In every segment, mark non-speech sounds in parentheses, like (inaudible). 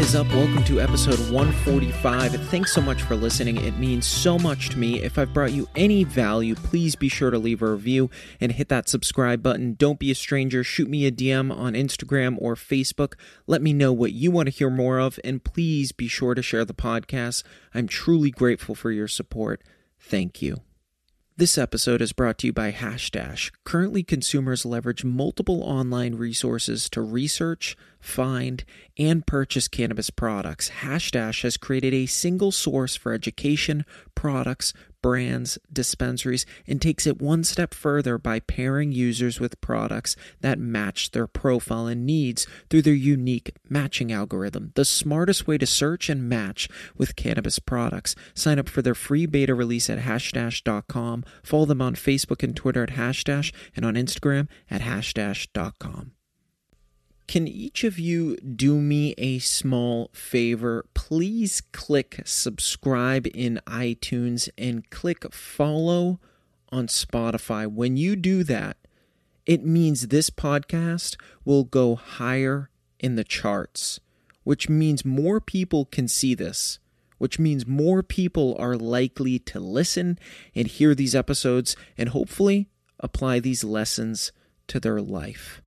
Is up? Welcome to episode 145. Thanks so much for listening. It means so much to me. If I've brought you any value, please be sure to leave a review and hit that subscribe button. Don't be a stranger. Shoot me a DM on Instagram or Facebook. Let me know what you want to hear more of, and please be sure to share the podcast. I'm truly grateful for your support. Thank you. This episode is brought to you by Hashdash. Currently, consumers leverage multiple online resources to research, find, and purchase cannabis products. Hashdash has created a single source for education, products, brands, dispensaries, and takes it one step further by pairing users with products that match their profile and needs through their unique matching algorithm. The smartest way to search and match with cannabis products. Sign up for their free beta release at hashdash.com. Follow them on Facebook and Twitter at hashdash and on Instagram at hashdash.com. Can each of you do me a small favor? Please click subscribe in iTunes and click follow on Spotify. When you do that, it means this podcast will go higher in the charts, which means more people can see this, which means more people are likely to listen and hear these episodes and hopefully apply these lessons to their life.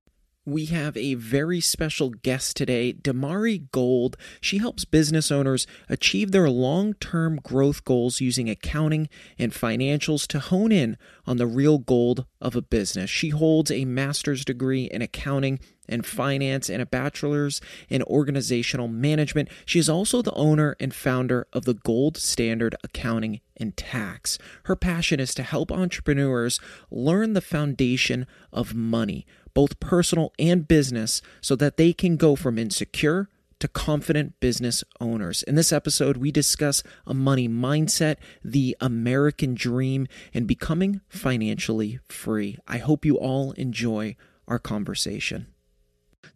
We have a very special guest today, Damari Gold. She helps business owners achieve their long term growth goals using accounting and financials to hone in on the real gold of a business. She holds a master's degree in accounting and finance and a bachelor's in organizational management. She is also the owner and founder of the Gold Standard Accounting and Tax. Her passion is to help entrepreneurs learn the foundation of money both personal and business, so that they can go from insecure to confident business owners. In this episode, we discuss a money mindset, the American dream, and becoming financially free. I hope you all enjoy our conversation.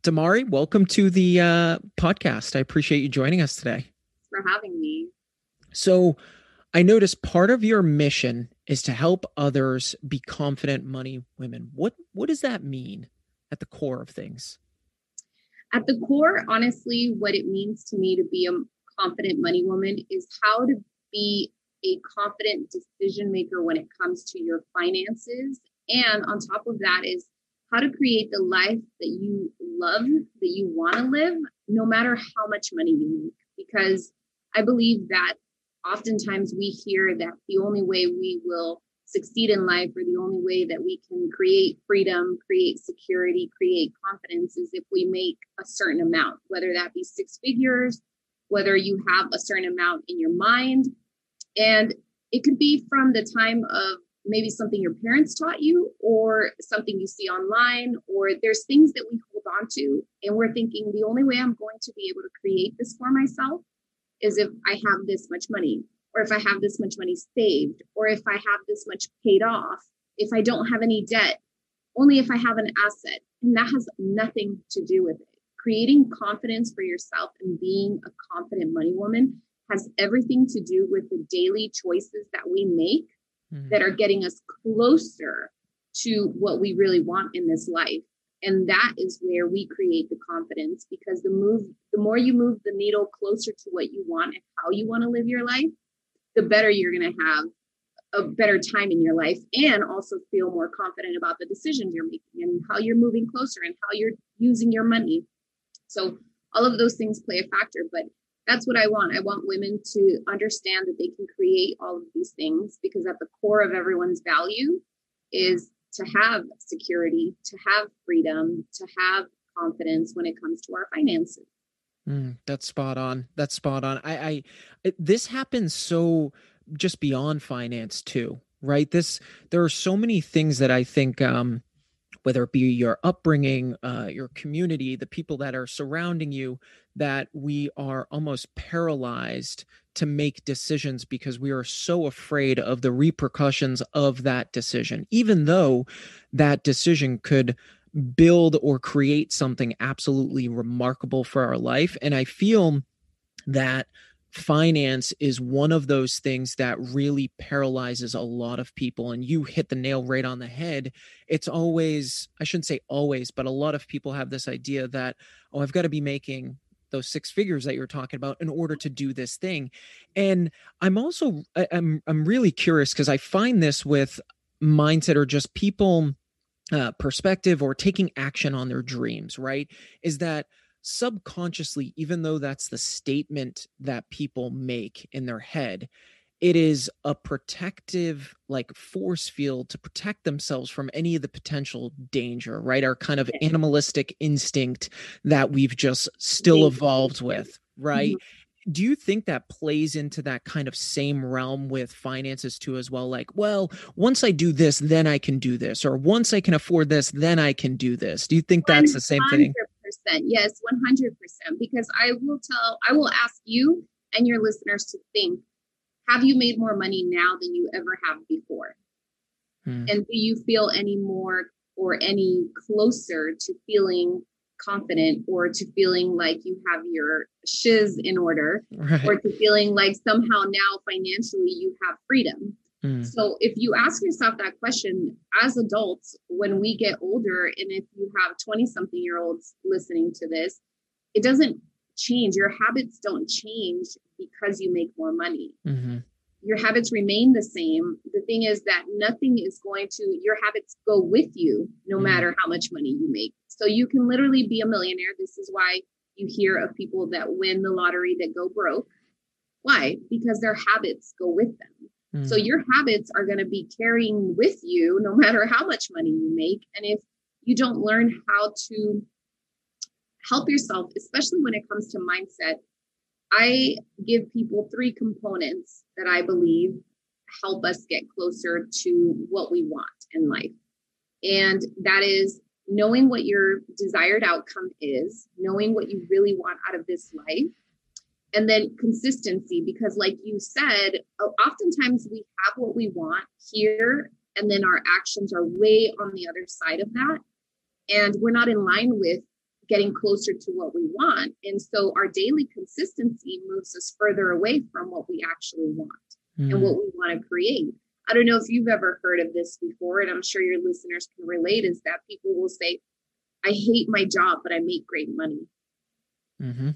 Damari, welcome to the uh, podcast. I appreciate you joining us today. for having me. So, I noticed part of your mission is to help others be confident money women. What what does that mean at the core of things? At the core, honestly, what it means to me to be a confident money woman is how to be a confident decision maker when it comes to your finances. And on top of that is how to create the life that you love, that you want to live, no matter how much money you make. Because I believe that oftentimes we hear that the only way we will succeed in life or the only way that we can create freedom, create security, create confidence is if we make a certain amount, whether that be six figures, whether you have a certain amount in your mind. And it could be from the time of maybe something your parents taught you or something you see online, or there's things that we hold on to. And we're thinking the only way I'm going to be able to create this for myself is if I have this much money or if I have this much money saved, or if I have this much paid off, if I don't have any debt, only if I have an asset. And that has nothing to do with it. Creating confidence for yourself and being a confident money woman has everything to do with the daily choices that we make mm-hmm. that are getting us closer to what we really want in this life and that is where we create the confidence because the move the more you move the needle closer to what you want and how you want to live your life the better you're going to have a better time in your life and also feel more confident about the decisions you're making and how you're moving closer and how you're using your money. So all of those things play a factor, but that's what I want. I want women to understand that they can create all of these things because at the core of everyone's value is to have security, to have freedom, to have confidence when it comes to our finances. Mm, that's spot on. That's spot on. I, I, this happens so just beyond finance too, right? This, there are so many things that I think, um, whether it be your upbringing, uh, your community, the people that are surrounding you, that we are almost paralyzed to make decisions because we are so afraid of the repercussions of that decision, even though that decision could build or create something absolutely remarkable for our life. And I feel that finance is one of those things that really paralyzes a lot of people and you hit the nail right on the head it's always i shouldn't say always but a lot of people have this idea that oh i've got to be making those six figures that you're talking about in order to do this thing. And i'm also i'm i'm really curious because i find this with mindset or just people uh, perspective or taking action on their dreams right? Is that subconsciously, even though that's the statement that people make in their head, it is a protective like force field to protect themselves from any of the potential danger right? Our kind of animalistic instinct that we've just still evolved with right? Mm-hmm. do you think that plays into that kind of same realm with finances too as well? Like well once i do this then i can do this or once i can afford this then i can do this. Do you think that's the same thing? Yes, 100%. Because I will tell, I will ask you and your listeners to think have you made more money now than you ever have before? Hmm. And do you feel any more or any closer to feeling confident or to feeling like you have your shiz in order right. or to feeling like somehow now financially you have freedom? Mm. So if you ask yourself that question as adults, when we get older, and if you have 20 something year olds listening to this, it doesn't change. Your habits don't change because you make more money. Mm-hmm. Your habits remain the same. The thing is that nothing is going to, your habits go with you no mm-hmm. matter how much money you make. So you can literally be a millionaire. This is why you hear of people that win the lottery that go broke. Why? Because their habits go with them. So mm. your habits are going to be carrying with you no matter how much money you make. And if you don't learn how to help yourself, especially when it comes to mindset, I give people three components that I believe help us get closer to what we want in life. And that is knowing what your desired outcome is, knowing what you really want out of this life, and then consistency because like you said oftentimes we have what we want here and then our actions are way on the other side of that and we're not in line with getting closer to what we want. And so our daily consistency moves us further away from what we actually want mm. and what we want to create. I don't know if you've ever heard of this before and i'm sure your listeners can relate is that people will say i hate my job but i make great money. Mm-hmm.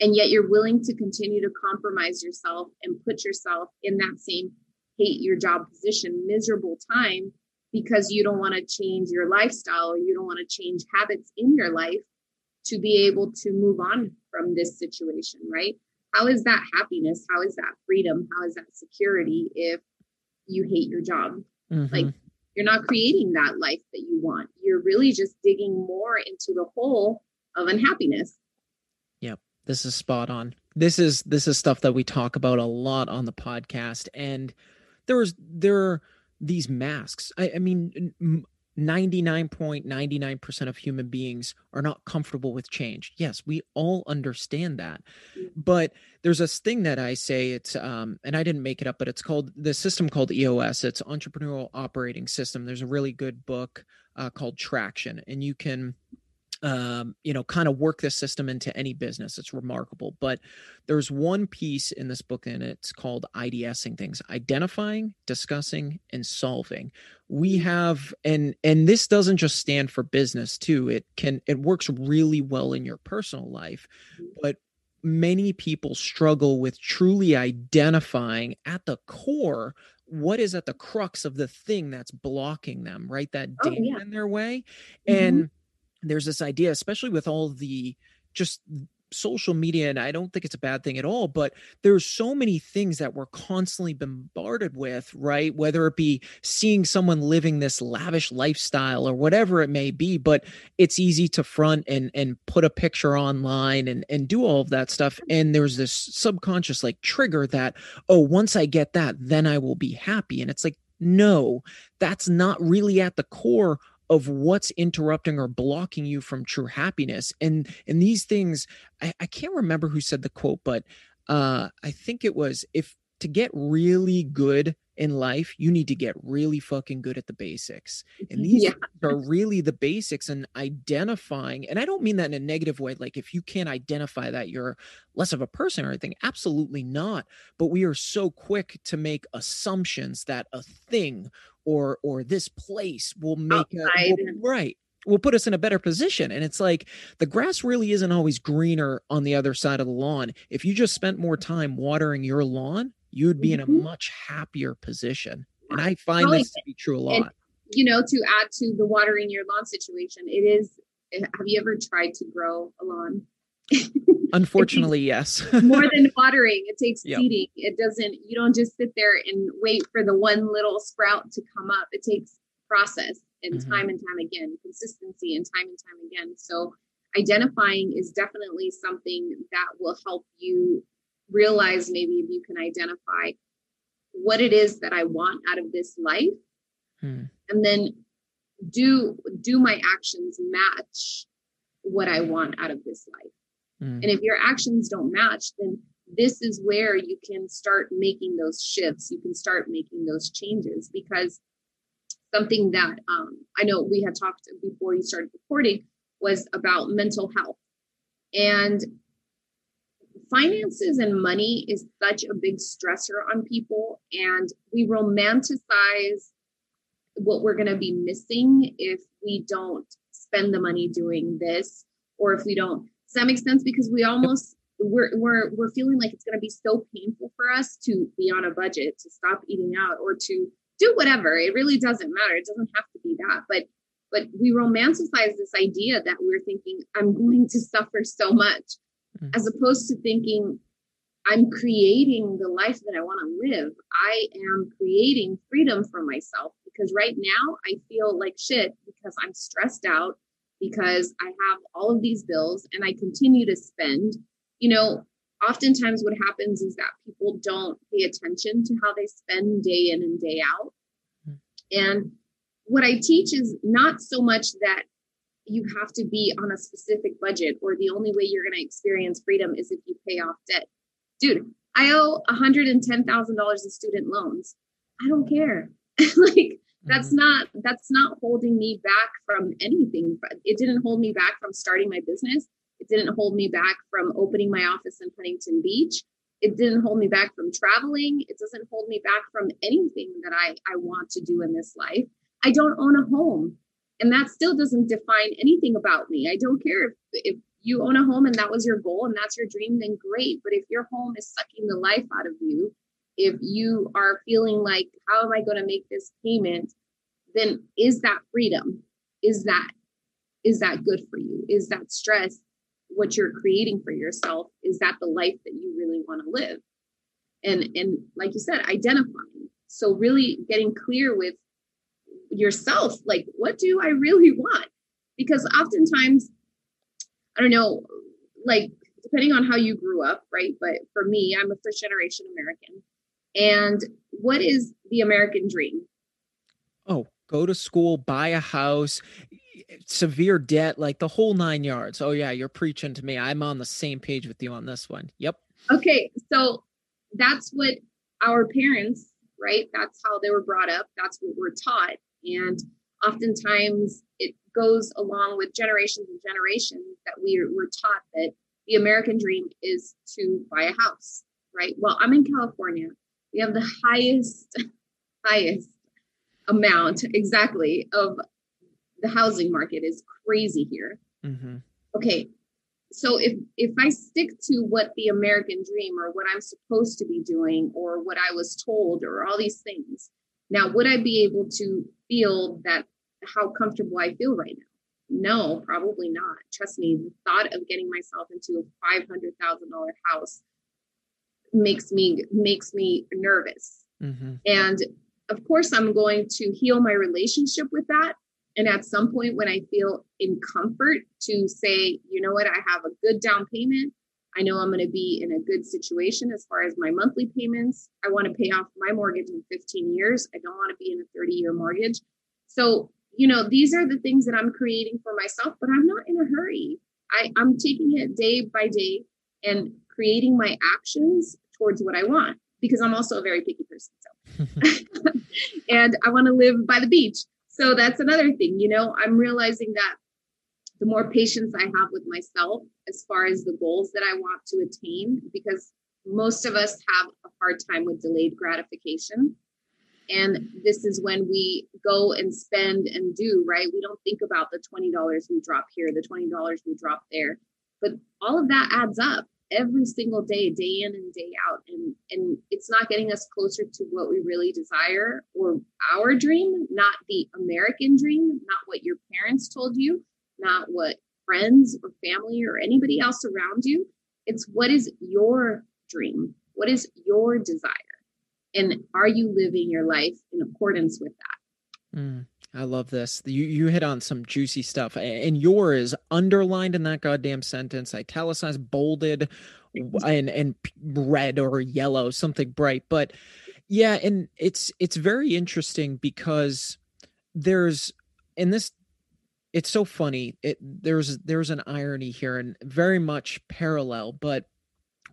And yet you're willing to continue to compromise yourself and put yourself in that same hate your job position miserable time because you don't want to change your lifestyle or you don't want to change habits in your life to be able to move on from this situation right how is that happiness how is that freedom how is that security if you hate your job mm-hmm. like you're not creating that life that you want you're really just digging more into the hole of unhappiness Yep. this is spot on. This is this is stuff that we talk about a lot on the podcast, and there's there are these masks. I, I mean, 99.99% of human beings are not comfortable with change. Yes, we all understand that. But there's this thing that I say it's um and I didn't make it up, but it's called the system called EOS. It's entrepreneurial operating system. There's a really good book uh, called Traction and you can um, you know, kind of work this system into any business. It's remarkable. But there's one piece in this book, and it's called IDSing things identifying, discussing, and solving. We have, and and this doesn't just stand for business too. It can it works really well in your personal life, but many people struggle with truly identifying at the core what is at the crux of the thing that's blocking them, right? That oh, yeah. in their way. Mm-hmm. And there's this idea, especially with all the just social media and i don't think it's a bad thing at all but there's so many things that we're constantly bombarded with right? Whether it be seeing someone living this lavish lifestyle or whatever it may be but it's easy to front and and put a picture online and and do all of that stuff mm-hmm. and there's this subconscious like trigger that oh once i get that then i will be happy and it's like no that's not really at the core of what's interrupting or blocking you from true happiness. And and these things I, I can't remember who said the quote but uh, I think it was if to get really good in life, you need to get really fucking good at the basics. And (laughs) these yeah. are really the basics and identifying. And I don't mean that in a negative way. Like if you can't identify that, you're less of a person or anything. Absolutely not. But we are so quick to make assumptions that a thing or or this place will oh, make a, will, right will put us in a better position. And it's like the grass really isn't always greener on the other side of the lawn. If you just spent more time watering your lawn, you'd be mm-hmm. in a mm-hmm. much happier position. And I find this to be true a lot. And, you know, to add to the watering your lawn situation, it is eh, have you ever tried to grow a lawn? (laughs) Unfortunately, yes. more than (laughs) watering, it takes yep. seeding. It doesn't, you don't just sit there and wait for the one little sprout to come up. It takes process and mm-hmm. time and time again, consistency and time and time again. So identifying is definitely something that will help you realize maybe if you can identify what it is that I want out of this life hmm. and then do do my actions match what I want out of this life. Hmm. And if your actions don't match, then this is where you can start making those shifts. You can start making those changes because something that um, I know we had talked before you started recording was about mental health. And finances and money is such a big stressor on people and we romanticize what we're going to be missing if we don't spend the money doing this or if we don't. Does that make sense? Because we almost we're we're we're feeling like it's going to be so painful for us to be on a budget to stop eating out or to do whatever. It really doesn't matter. It doesn't have to be that. But but we romanticize this idea that we're thinking i'm going to suffer so much mm-hmm. as opposed to thinking I'm creating the life that I want to live. I am creating freedom for myself because right now I feel like shit because I'm stressed out because I have all of these bills and I continue to spend. You know, oftentimes what happens is that people don't pay attention to how they spend day in and day out. Mm-hmm. And what I teach is not so much that you have to be on a specific budget or the only way you're going to experience freedom is if you pay off debt. Dude, I owe $110,000 in student loans. I don't care. (laughs) like that's mm-hmm. not that's not holding me back from anything. It didn't hold me back from starting my business. It didn't hold me back from opening my office in Huntington Beach. It didn't hold me back from traveling. It doesn't hold me back from anything that I, I want to do in this life. I don't own a home and that still doesn't define anything about me. I don't care if if you own a home and that was your goal and that's your dream then great. But if your home is sucking the life out of you if you are feeling like how am i going to make this payment? Then is that freedom? Is that is that good for you? Is that stress what you're creating for yourself? Is that the life that you really want to live? And and like you said identifying. So really getting clear with yourself like what do i really want? Because oftentimes i don't know like depending on how you grew up right? But for me i'm a first generation american. And what is the american dream? Oh go to school buy a house severe debt like the whole nine yards. Oh yeah you're preaching to me. I'm on the same page with you on this one. Yep. Okay so that's what our parents right? That's how they were brought up. That's what we're taught and oftentimes it goes along with generations and generations that we were taught that the American dream is to buy a house, right? Well, I'm in California. We have the highest, (laughs) highest amount exactly of the housing market is crazy here. Mm-hmm. Okay. So if if I stick to what the American dream or what I'm supposed to be doing or what I was told or all these things, now, would I be able to feel that how comfortable I feel right now? No, probably not. Trust me, the thought of getting myself into a five hundred thousand dollar house makes me makes me nervous. Mm-hmm. And of course, I'm going to heal my relationship with that. And at some point, when I feel in comfort to say, you know what, I have a good down payment, I know I'm going to be in a good situation as far as my monthly payments. I want to pay off my mortgage in 15 years. I don't want to be in a 30 year mortgage. So, you know, these are the things that I'm creating for myself, but I'm not in a hurry. I, I'm taking it day by day and creating my actions towards what I want because I'm also a very picky person. So, (laughs) (laughs) and I want to live by the beach. So that's another thing, you know, I'm realizing that the more patience I have with myself as far as the goals that I want to attain, because most of us have a hard time with delayed gratification. And this is when we go and spend and do, right? We don't think about the $20 we drop here, the $20 we drop there. But all of that adds up every single day, day in and day out. And, and it's not getting us closer to what we really desire or our dream, not the American dream, not what your parents told you, not what friends or family or anybody else around you. It's what is your dream? What is your desire? And are you living your life in accordance with that? Mm. I love this. You you hit on some juicy stuff, and yours underlined in that goddamn sentence, italicized, bolded, (laughs) and and red or yellow, something bright. But yeah, and it's it's very interesting because there's in this. It's so funny. It there's there's an irony here, and very much parallel, but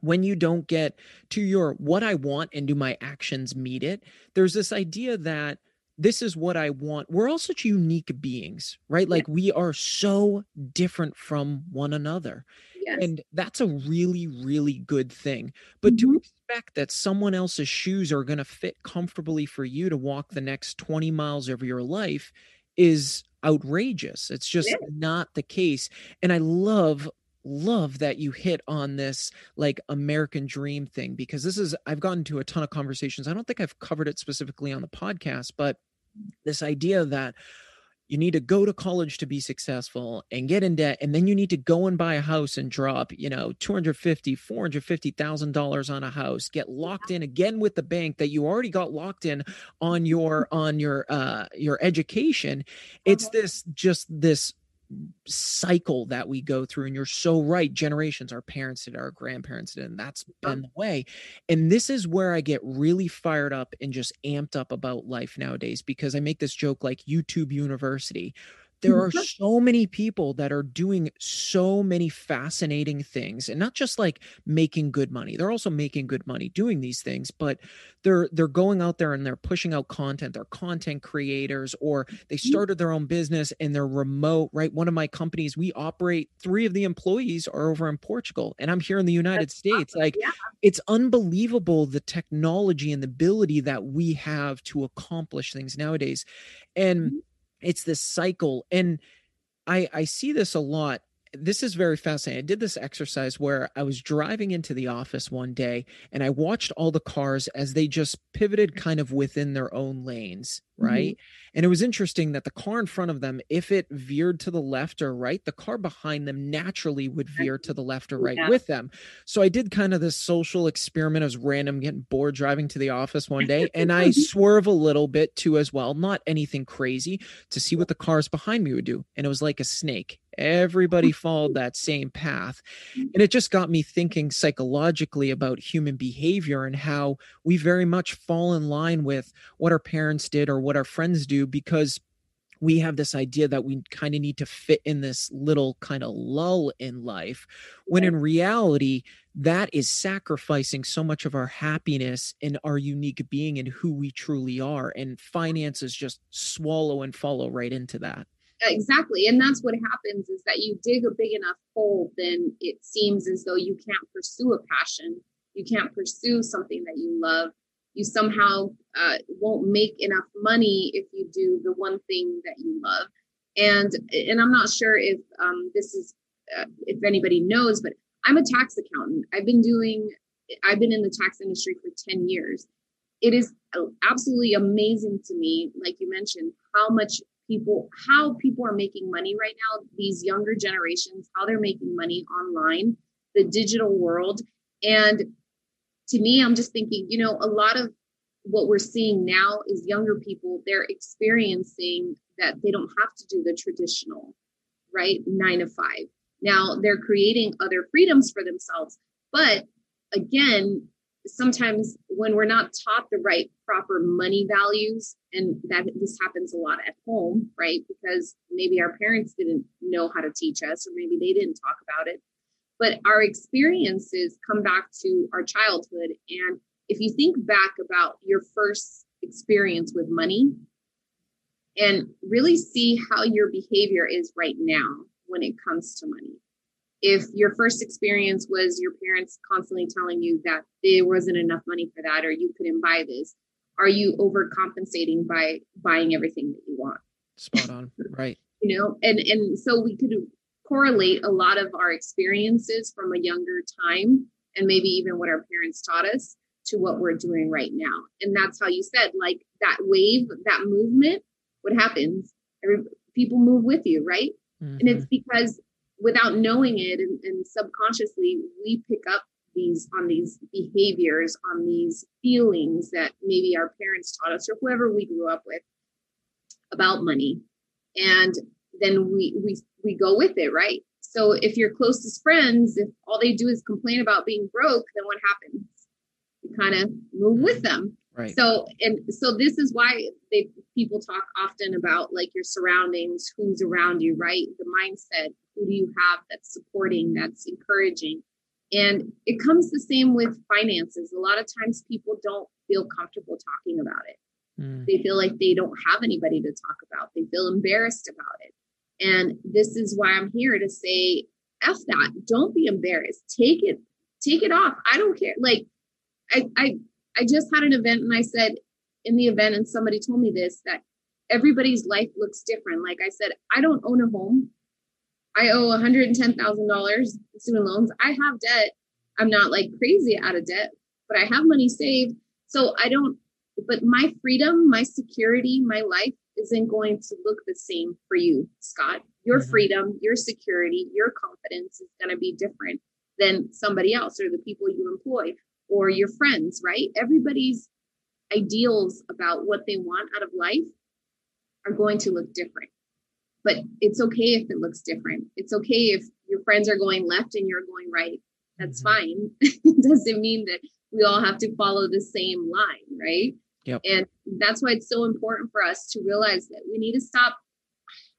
when you don't get to your what I want and do my actions meet it, there's this idea that this is what I want. We're all such unique beings, right? Like we are so different from one another. Yes. And that's a really, really good thing. But mm-hmm. to expect that someone else's shoes are going to fit comfortably for you to walk the next 20 miles of your life is outrageous. It's just yeah. not the case. And I love, love that you hit on this like American dream thing because this is I've gotten to a ton of conversations. I don't think I've covered it specifically on the podcast, but this idea that you need to go to college to be successful and get in debt and then you need to go and buy a house and drop you know 250 450000 dollars on a house get locked in again with the bank that you already got locked in on your on your uh your education it's uh-huh. this just this cycle that we go through and you're so right generations our parents did our grandparents did and that's been the way and this is where i get really fired up and just amped up about life nowadays because i make this joke like youtube university there are (laughs) so many people that are doing so many fascinating things and not just like making good money they're also making good money doing these things but they're they're going out there and they're pushing out content they're content creators or they mm-hmm. started their own business and they're remote right one of my companies we operate three of the employees are over in portugal and i'm here in the united That's states awesome. like yeah. it's unbelievable the technology and the ability that we have to accomplish things nowadays and mm-hmm it's this cycle and i i see this a lot this is very fascinating. I did this exercise where I was driving into the office one day and I watched all the cars as they just pivoted kind of within their own lanes, right? Mm-hmm. And it was interesting that the car in front of them, if it veered to the left or right, the car behind them naturally would veer to the left or right yeah. with them. So I did kind of this social experiment. I was random getting bored driving to the office one day and I (laughs) swerve a little bit too as well, not anything crazy to see what the cars behind me would do. And it was like a snake Everybody followed that same path. And it just got me thinking psychologically about human behavior and how we very much fall in line with what our parents did or what our friends do because we have this idea that we kind of need to fit in this little kind of lull in life when in reality that is sacrificing so much of our happiness and our unique being and who we truly are and finances just swallow and follow right into that exactly and that's what happens is that you dig a big enough hole then it seems as though you can't pursue a passion. You can't pursue something that you love. You somehow uh, won't make enough money if you do the one thing that you love. And and i'm not sure if um, this is uh, if anybody knows but i'm a tax accountant. I've been doing i've been in the tax industry for 10 years. It is absolutely amazing to me like you mentioned how much people how people are making money right now these younger generations how they're making money online the digital world. And to me i'm just thinking you know a lot of what we're seeing now is younger people they're experiencing that they don't have to do the traditional right 9 to 5 now they're creating other freedoms for themselves but again sometimes when we're not taught the right proper money values and that this happens a lot at home right? Because maybe our parents didn't know how to teach us or maybe they didn't talk about it. But our experiences come back to our childhood and if you think back about your first experience with money and really see how your behavior is right now when it comes to money if your first experience was your parents constantly telling you that there wasn't enough money for that or you couldn't buy this are you overcompensating by buying everything that you want? Spot on. Right. (laughs) You know and and so we could correlate a lot of our experiences from a younger time and maybe even what our parents taught us to what we're doing right now. And that's how you said like that wave that movement what happens? Every, people move with you right? Mm-hmm. and it's because without knowing it and, and subconsciously we pick up these on these behaviors on these feelings that maybe our parents taught us or whoever we grew up with about money. And then we we we go with it right? So if your closest friends if all they do is complain about being broke then what happens? You kind of move with them. Right. So and so this is why they people talk often about like your surroundings who's around you right? The mindset who do you have that's supporting that's encouraging? And it comes the same with finances. A lot of times people don't feel comfortable talking about it. Mm. they feel like they don't have anybody to talk about. They feel embarrassed about it. And this is why i'm here to say f that. Don't be embarrassed. Take it take it off. I don't care. Like i i i just had an event and i said in the event and somebody told me this that everybody's life looks different. Like i said i don't own a home I owe $110,000 student loans. I have debt. I'm not like crazy out of debt, but I have money saved. So I don't, but my freedom, my security, my life isn't going to look the same for you, Scott. Your mm-hmm. freedom, your security, your confidence is going to be different than somebody else or the people you employ or your friends, right? Everybody's ideals about what they want out of life are going to look different but it's okay if it looks different. It's okay if your friends are going left and you're going right. That's mm-hmm. fine. (laughs) it doesn't mean that we all have to follow the same line, right? Yep. And that's why it's so important for us to realize that we need to stop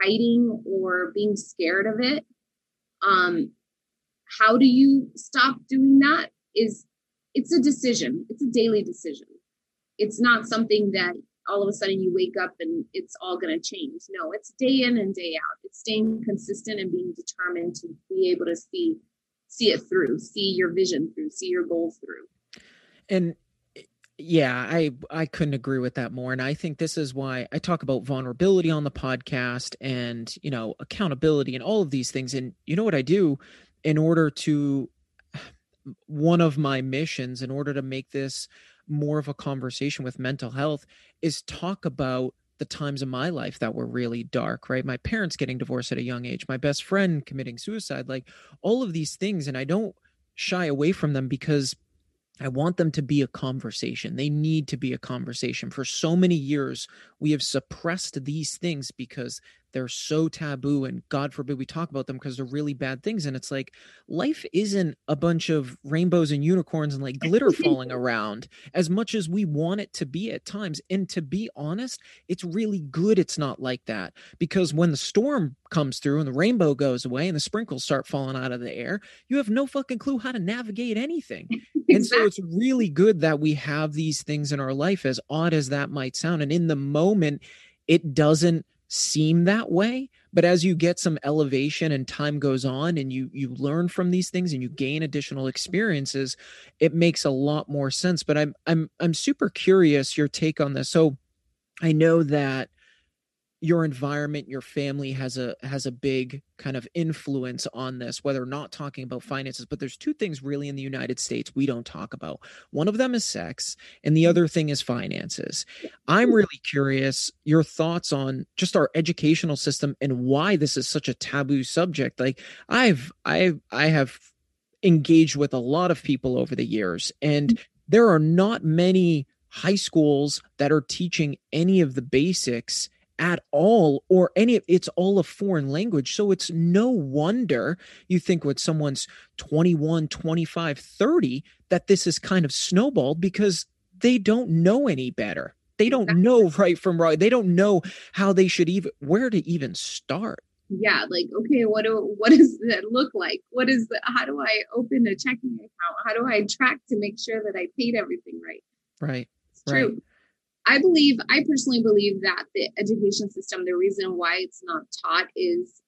hiding or being scared of it. Um, how do you stop doing that? Is it's a decision. It's a daily decision. It's not something that all of a sudden you wake up and it's all going to change. No, it's day in and day out. It's staying consistent and being determined to be able to see see it through, see your vision through, see your goals through. And yeah, I I couldn't agree with that more and I think this is why I talk about vulnerability on the podcast and, you know, accountability and all of these things and you know what I do in order to (sighs) one of my missions in order to make this more of a conversation with mental health is talk about the times in my life that were really dark, right? My parents getting divorced at a young age, my best friend committing suicide, like all of these things. And I don't shy away from them because I want them to be a conversation. They need to be a conversation. For so many years, we have suppressed these things because they're so taboo and god forbid we talk about them because they're really bad things and it's like life isn't a bunch of rainbows and unicorns and like glitter falling (laughs) around as much as we want it to be at times and to be honest it's really good it's not like that because when the storm comes through and the rainbow goes away and the sprinkles start falling out of the air you have no fucking clue how to navigate anything. (laughs) And so it's really good that we have these things in our life as odd as that might sound and in the moment it doesn't seem that way but as you get some elevation and time goes on and you you learn from these things and you gain additional experiences it makes a lot more sense. But i'm i'm i'm super curious your take on this. So i know that your environment your family has a has a big kind of influence on this whether or not talking about finances but there's two things really in the united states we don't talk about. One of them is sex and the other thing is finances. I'm really curious your thoughts on just our educational system and why this is such a taboo subject. Like i've i i have engaged with a lot of people over the years and mm. there are not many high schools that are teaching any of the basics at all or any it's all a foreign language so it's no wonder you think with someone's 21 25 30 that this is kind of snowballed because they don't know any better they don't know right from right they don't know how they should even where to even start yeah, like, okay, what do what does that look like? What is the how do I open a checking account? How do I track to make sure that I paid everything right? Right. It's true. Right. I believe, I personally believe that the education system, the reason why it's not taught is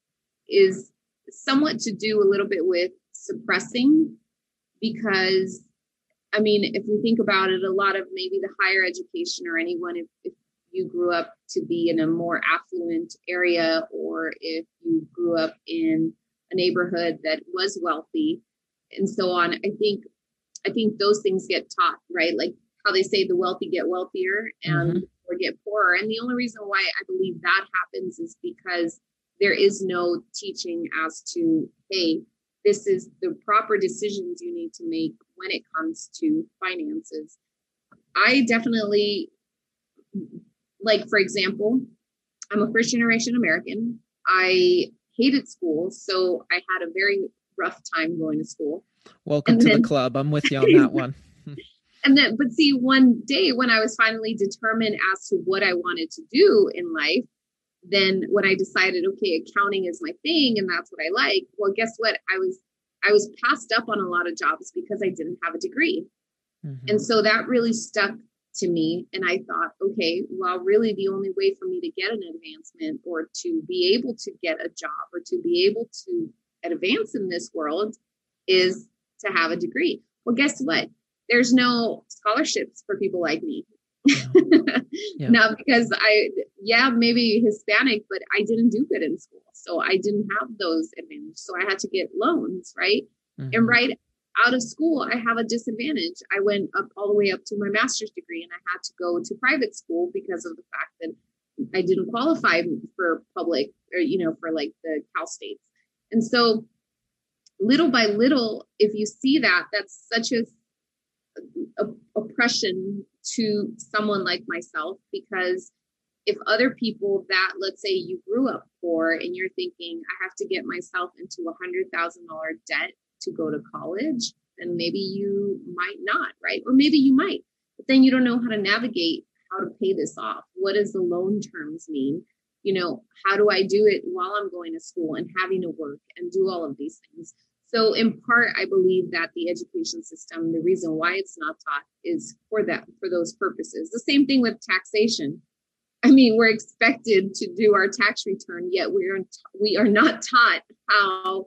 is somewhat to do a little bit with suppressing because I mean, if we think about it, a lot of maybe the higher education or anyone, if, if you grew up to be in a more affluent area or if you grew up in a neighborhood that was wealthy and so on, I think I think those things get taught, right? Like how they say the wealthy get wealthier and mm-hmm. or get poorer. And the only reason why I believe that happens is because there is no teaching as to, hey, this is the proper decisions you need to make when it comes to finances. I definitely, like, for example, I'm a first generation American. I hated school, so I had a very rough time going to school. Welcome to the club. I'm with you on (laughs) that one. And then, but see, one day when I was finally determined as to what I wanted to do in life, then when I decided, okay, accounting is my thing and that's what I like, well, guess what? I was I was passed up on a lot of jobs because I didn't have a degree. Mm-hmm. And so that really stuck to me. And I thought, okay, well, really the only way for me to get an advancement or to be able to get a job or to be able to advance in this world is to have a degree. Well, guess what? There's no scholarships for people like me. yeah. (laughs) Not because I, yeah, maybe Hispanic, but I didn't do good in school. So I didn't have those advantages. So I had to get loans, right? Mm-hmm. And right out of school, I have a disadvantage. I went up all the way up to my master's degree and I had to go to private school because of the fact that I didn't qualify for public or, you know, for like the Cal States. And so little by little, if you see that, that's such a oppression to someone like myself because if other people that let's say you grew up poor and you're thinking i have to get myself into a hundred thousand dollar debt to go to college then maybe you might not right? Or maybe you might. But then you don't know how to navigate how to pay this off. What does the loan terms mean? You know how do i do it while i'm going to school and having to work and do all of these things so, in part, I believe that the education system, the reason why it's not taught is for that, for those purposes. The same thing with taxation. I mean, we're expected to do our tax return, yet we're we are not taught how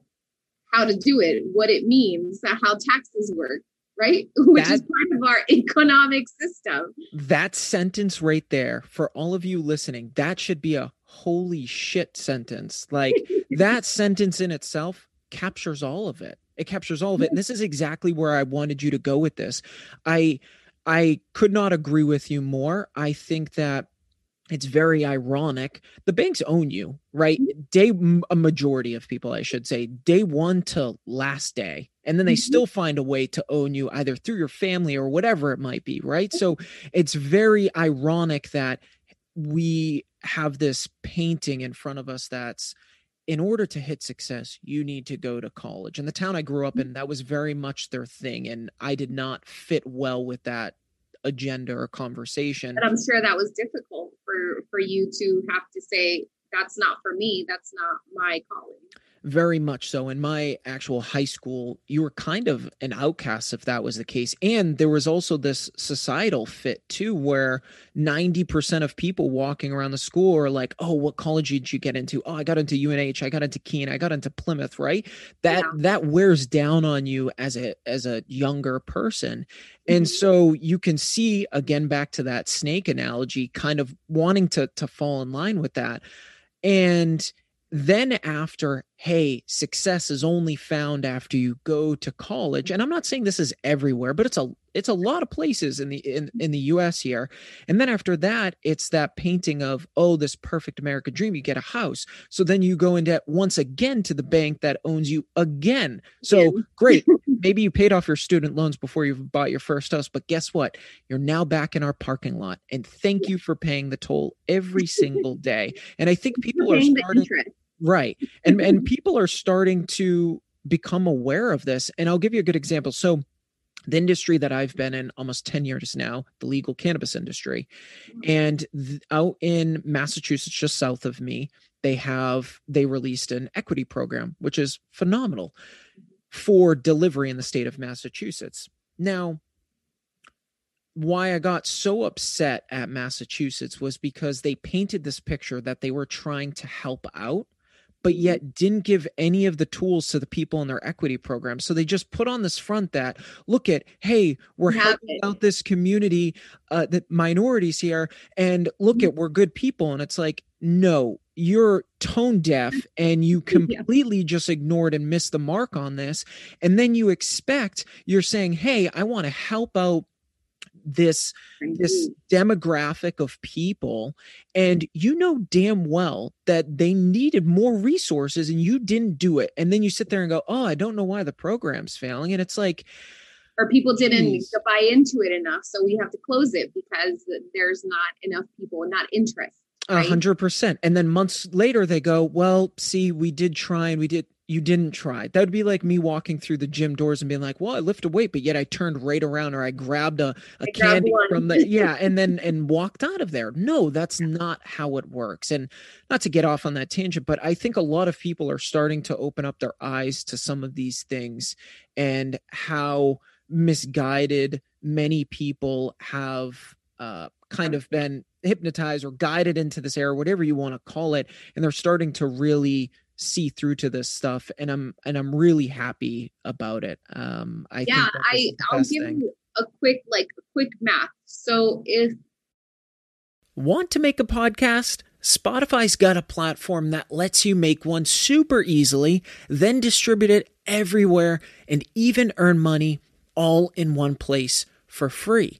how to do it, what it means, how taxes work, right? (laughs) Which that, is part of our (laughs) economic system. That sentence right there, for all of you listening, that should be a holy shit sentence. Like (laughs) that sentence in itself captures all of it. It captures all of it. And this is exactly where I wanted you to go with this. I I could not agree with you more. I think that it's very ironic. The banks own you, right? Mm-hmm. Day a majority of people, I should say, day 1 to last day. And then they mm-hmm. still find a way to own you either through your family or whatever it might be, right? So it's very ironic that we have this painting in front of us that's in order to hit success, you need to go to college. And the town I grew up mm. in, that was very much their thing. And I did not fit well with that agenda or conversation. And I'm sure that was difficult for for you to have to say, that's not for me, that's not my calling. Very much so. In my actual high school, you were kind of an outcast if that was the case. And there was also this societal fit too, where 90% of people walking around the school are like, oh, what college did you get into? Oh, I got into UNH, I got into Keene, I got into Plymouth, right? That yeah. that wears down on you as a as a younger person. And mm-hmm. so you can see again back to that snake analogy, kind of wanting to to fall in line with that. And then after hey success is only found after you go to college and i'm not saying this is everywhere but it's a it's a lot of places in the in, in the us here. And then after that it's that painting of oh this perfect american dream you get a house. So then you go into once again to the bank that owns you again. So yeah. great (laughs) maybe you paid off your student loans before you bought your first house but guess what? You're now back in our parking lot and thank you for paying the toll every single day. And i think people are starting right and and people are starting to become aware of this and i'll give you a good example so the industry that I've been in almost 10 years now, the legal cannabis industry. And th- out in Massachusetts, just south of me, they have they released an equity program, which is phenomenal for delivery in the state of Massachusetts. Now, why I got so upset at Massachusetts was because they painted this picture that they were trying to help out but yet didn't give any of the tools to the people in their equity program. So they just put on this front that look at, hey, we're helping out this community, uh, the minorities here, and look mm-hmm. at we're good people. And it's like, no, you're tone deaf and you (laughs) completely yeah. just ignored and missed the mark on this. And then you expect you're saying, hey, I want to help out this this demographic of people and you know damn well that they needed more resources and you didn't do it. And then you sit there and go oh i don't know why the program's failing. And it's like or people didn't geez. buy into it enough so we have to close it because there's not enough people not interest a hundred percent. And then months later they go well see we did try and we did you didn't try. That would be like me walking through the gym doors and being like, "Well, I lift a weight, but yet I turned right around or I grabbed a, a candy from the (laughs) yeah, and then and walked out of there." No, that's not how it works. And not to get off on that tangent, but I think a lot of people are starting to open up their eyes to some of these things and how misguided many people have uh, kind of been hypnotized or guided into this era, whatever you want to call it, and they're starting to really see through to this stuff and i'm and i'm really happy about it um i yeah i i'll give thing. you a quick like a quick math so if want to make a podcast Spotify's got a platform that lets you make one super easily, then distribute it everywhere and even earn money all in one place for free.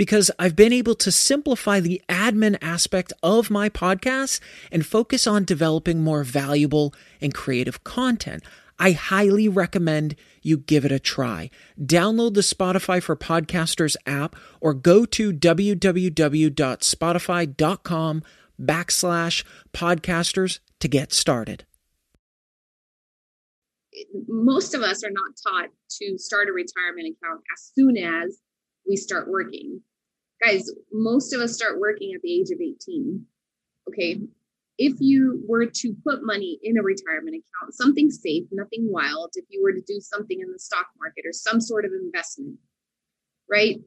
because I've been able to simplify the admin aspect of my podcast and focus on developing more valuable and creative content. I highly recommend you give it a try. Download the Spotify for Podcasters app or go to www.spotify.com backslash podcasters to get started? Most of us are not taught to start a retirement account as soon as we start working. Guys, most of us start working at the age of 18. Okay. If you were to put money in a retirement account, something safe, nothing wild, if you were to do something in the stock market or some sort of investment, right?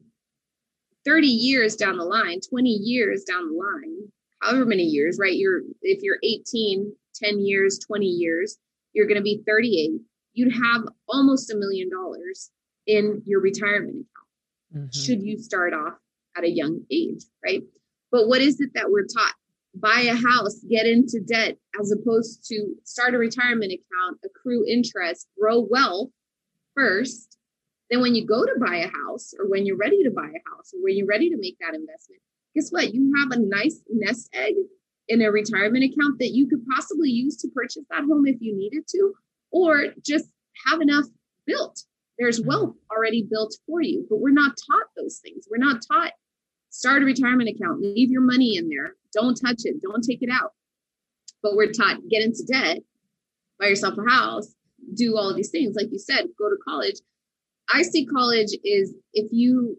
30 years down the line, 20 years down the line, however many years, right? You're if you're 18, 10 years, 20 years, you're going to be 38. You'd have almost a million dollars in your retirement account. Mm-hmm. Should you start off at a young age, right? But what is it that we're taught? Buy a house, get into debt, as opposed to start a retirement account, accrue interest, grow wealth first. Then, when you go to buy a house, or when you're ready to buy a house, or when you're ready to make that investment, guess what? You have a nice nest egg in a retirement account that you could possibly use to purchase that home if you needed to, or just have enough built. There's mm-hmm. wealth already built for you, but we're not taught those things. We're not taught start a retirement account, leave your money in there, don't touch it, don't take it out. But we're taught get into debt, buy yourself a house, do all of these things. Like you said, go to college. I see college is if you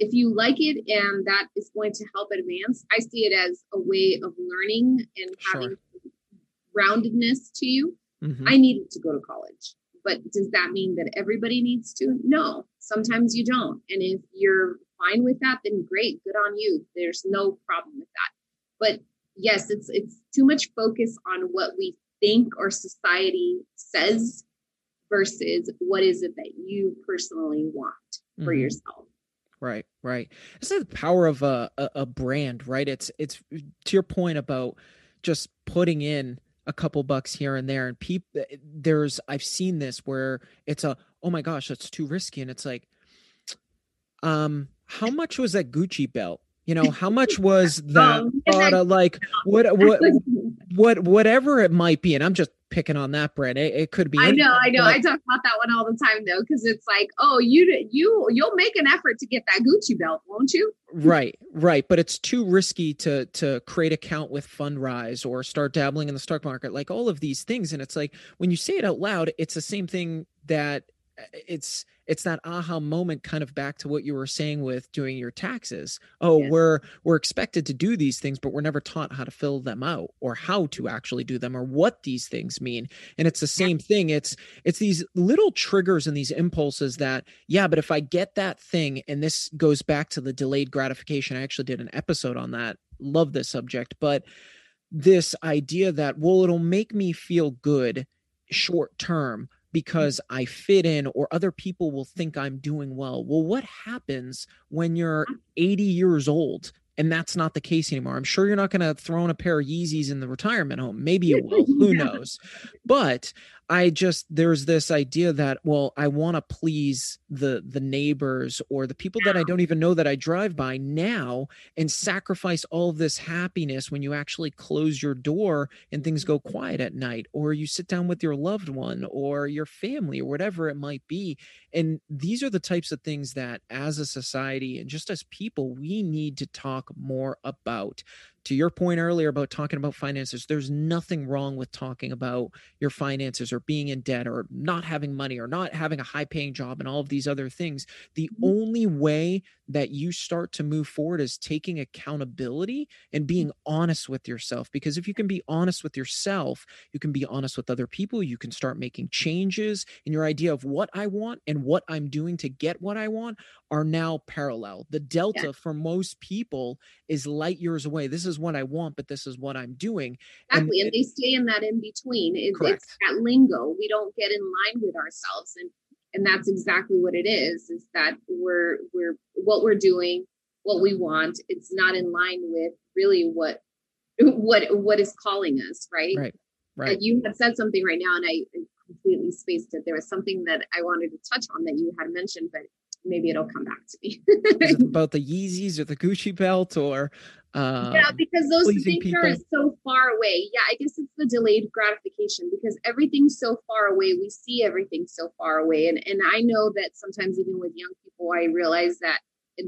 if you like it and that is going to help advance, I see it as a way of learning and having sure. roundedness to you. Mm-hmm. I needed to go to college, but does that mean that everybody needs to? No, sometimes you don't. And if you're fine with that, then great, good on you. There's no problem with that. But yes, it's it's too much focus on what we think or society says versus what is it that you personally want for mm-hmm. yourself. right, right. This is the power of a, a, a brand, right? It's it's to your point about just putting in a couple bucks here and there, and people there's I've seen this where it's a oh my gosh that's too risky, and it's like, um, how much was that Gucci belt? You know, how much (laughs) was that um, like what (laughs) what what whatever it might be, and I'm just picking on that brand. It, it could be. I know, I know. I talk about that one all the time though, because it's like, oh, you you you'll make an effort to get that Gucci belt, won't you? right, right. But it's too risky to to create account with Fundrise or start dabbling in the stock market, like all of these things. And it's like when you say it out loud, it's the same thing that it's it's that aha moment kind of back to what you were saying with doing your taxes. Oh yes. we're we're expected to do these things but we're never taught how to fill them out or how to actually do them or what these things mean. And it's the same thing. It's it's these little triggers and these impulses that yeah but if i get that thing and this goes back to the delayed gratification i actually did an episode on that. Love this subject. But this idea that well it'll make me feel good short term Mm. because I fit in or other people will think I'm doing well. Well, what happens when you're mm. 80 years old and that's not the case anymore? I'm sure you're not going to throw in a pair of Yeezys in the retirement home. Maybe you (laughs) will. Who knows? But I just there's this idea that well I want to please the the neighbors or the people that I don't even know that I drive by now and sacrifice all of this happiness when you actually close your door and things go mm-hmm. quiet at night or you sit down with your loved one or your family or whatever it might be. And these are the types of things that as a society and just as people we need to talk more about to your point earlier about talking about finances, there's nothing wrong with talking about your finances or being in debt or not having money or not having a high paying job and all of these other things. The mm-hmm. only way that you start to move forward is taking accountability and being honest with yourself. Because if you can be honest with yourself, you can be honest with other people, you can start making changes in your idea of what I want and what I'm doing to get what I want are now parallel. The delta yeah. for most people is light years away. This is what I want, but this is what I'm doing. Exactly. And, and they stay in that in between. It, it's that lingo. We don't get in line with ourselves. And and that's exactly what it is, is that we're we're what we're doing, what we want, it's not in line with really what what what is calling us, right? Right. Right. you had said something right now and I completely spaced it. There was something that I wanted to touch on that you had mentioned, but maybe it'll come back to me. (laughs) about the Yeezys or the Gucci belt or um, yeah, because those things people. are so far away. Yeah, I guess it's the delayed gratification because everything's so far away. We see everything so far away, and and I know that sometimes even with young people, I realize that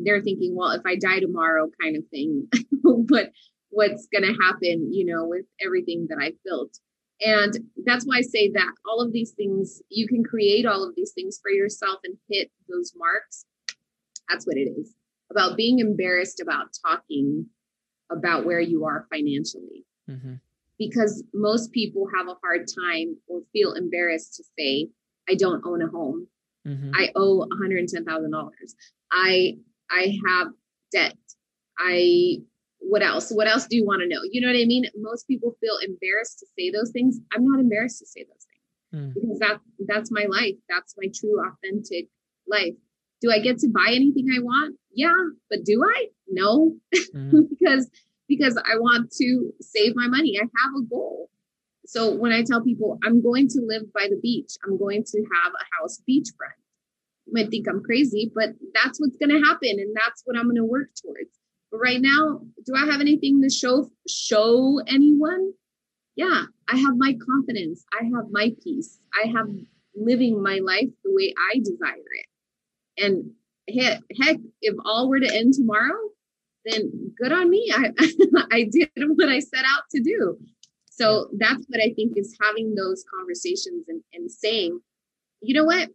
they're thinking, well, if I die tomorrow, kind of thing. (laughs) but what's going to happen, you know, with everything that I've built. And that's why I say that all of these things, you can create all of these things for yourself and hit those marks. That's what it is about being embarrassed about talking about where you are financially. Mm-hmm. Because most people have a hard time or feel embarrassed to say, I don't own a home. Mm-hmm. I owe $110,000. I I have debt. I what else? What else do you want to know? You know what I mean? Most people feel embarrassed to say those things. I'm not embarrassed to say those things mm. because that that's my life. That's my true authentic life. Do I get to buy anything I want? Yeah, but do I? No, mm-hmm. (laughs) because because I want to save my money. I have a goal. So when I tell people I'm going to live by the beach, I'm going to have a house beachfront. You might think I'm crazy, but that's what's going to happen, and that's what I'm going to work towards. Right now, do I have anything to show show anyone? Yeah, I have my confidence. I have my peace. I have living my life the way I desire it. And heck, heck, if all were to end tomorrow, then good on me. I (laughs) I did what I set out to do. So that's what I think is having those conversations and, and saying, you know what?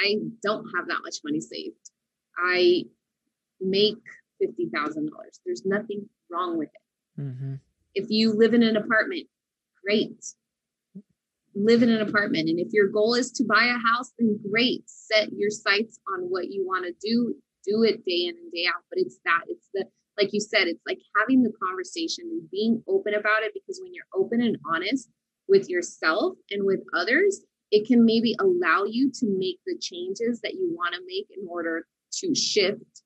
I don't have that much money saved. I make fifty thousand dollars. There's nothing wrong with it. Mm-hmm. If you live in an apartment, great live in an apartment. And if your goal is to buy a house, then great. Set your sights on what you want to do. Do it day in and day out. But it's that, it's the, like you said, it's like having the conversation and being open about it because when you're open and honest with yourself and with others, it can maybe allow you to make the changes that you want to make in order to shift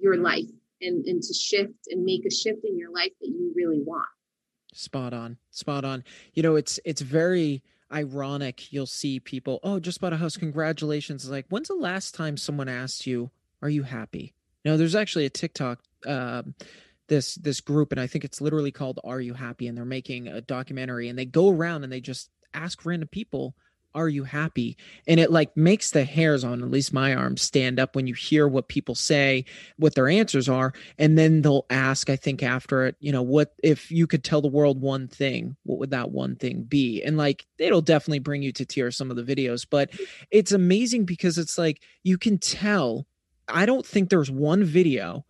your life and, and to shift and make a shift in your life that you really want. Spot on. Spot on. You know, it's it's very ironic. You'll see people, oh, just bought a house. Congratulations. It's like, when's the last time someone asked you, are you happy? Know, there's actually a TikTok um, this this group and i think it's literally called are you happy and they're making a documentary and they go around and they just ask random people are you happy? And it like makes the hairs on at least my arms stand up when you hear what people say what their answers are and then they'll ask i think after it you know what if you could tell the world one thing what would that one thing be? And like it'll definitely bring you to tears some of the videos but it's amazing because it's like you can tell i don't think there's one video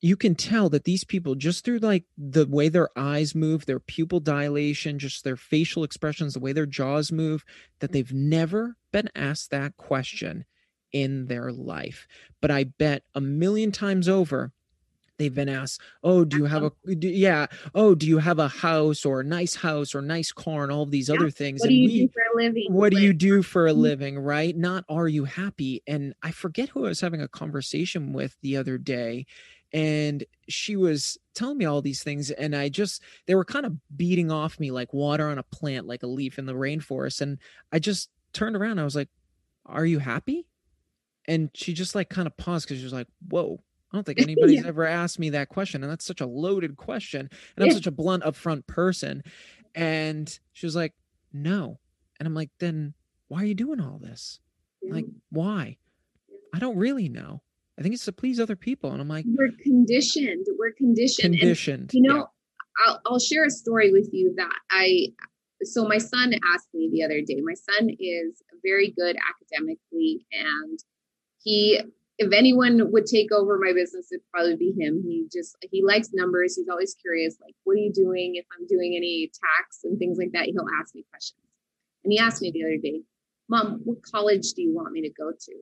you can tell that these people just through like the way their eyes move their pupil dilation just their facial expressions the way their jaws move that they've never been asked that question in their life. But i bet a million times over they've been asked oh do you have a do, yeah oh do you have a house or a nice house or nice car and all of these yeah. other things? What do you we, do for a living? what do you do for a mm-hmm. living right? Not are you happy? And i forget who i was having a conversation with the other day and she was telling me all these things and i just they were kind of beating off me like water on a plant like a leaf in the rainforest and i just turned around i was like are you happy? And she just like kind of paused because she was like whoa i don't think (laughs) anybody's yeah. ever asked me that question and that's such a loaded question and i'm such a blunt upfront person and she was like no and i'm like then why are you doing all this? Yeah. like why? I don't really know I think it's to please other people. And I'm like, we're conditioned. We're conditioned. Conditioned. And, you know, yeah. I'll, I'll share a story with you that I, so my son asked me the other day, my son is very good academically and he, if anyone would take over my business, it'd probably be him. He just, he likes numbers. He's always curious, like, what are you doing? If I'm doing any tax and things like that, he'll ask me questions. And he asked me the other day, mom, what college do you want me to go to?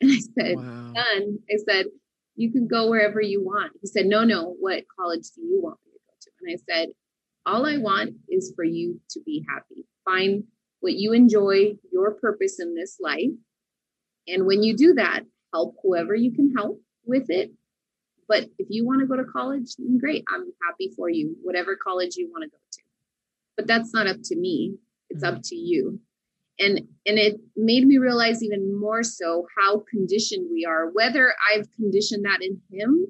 (laughs) And I said, wow. son, I said, you can go wherever you want. He said, no, no, what college do you want me to go to? And I said, all I want is for you to be happy. Find what you enjoy, your purpose in this life. And when you do that, help whoever you can help with it. But if you want to go to college, then great. I'm happy for you, whatever college you want to go to. But that's not up to me. It's mm-hmm. up to you and and it made me realize even more so how conditioned we are. Whether i've conditioned that in him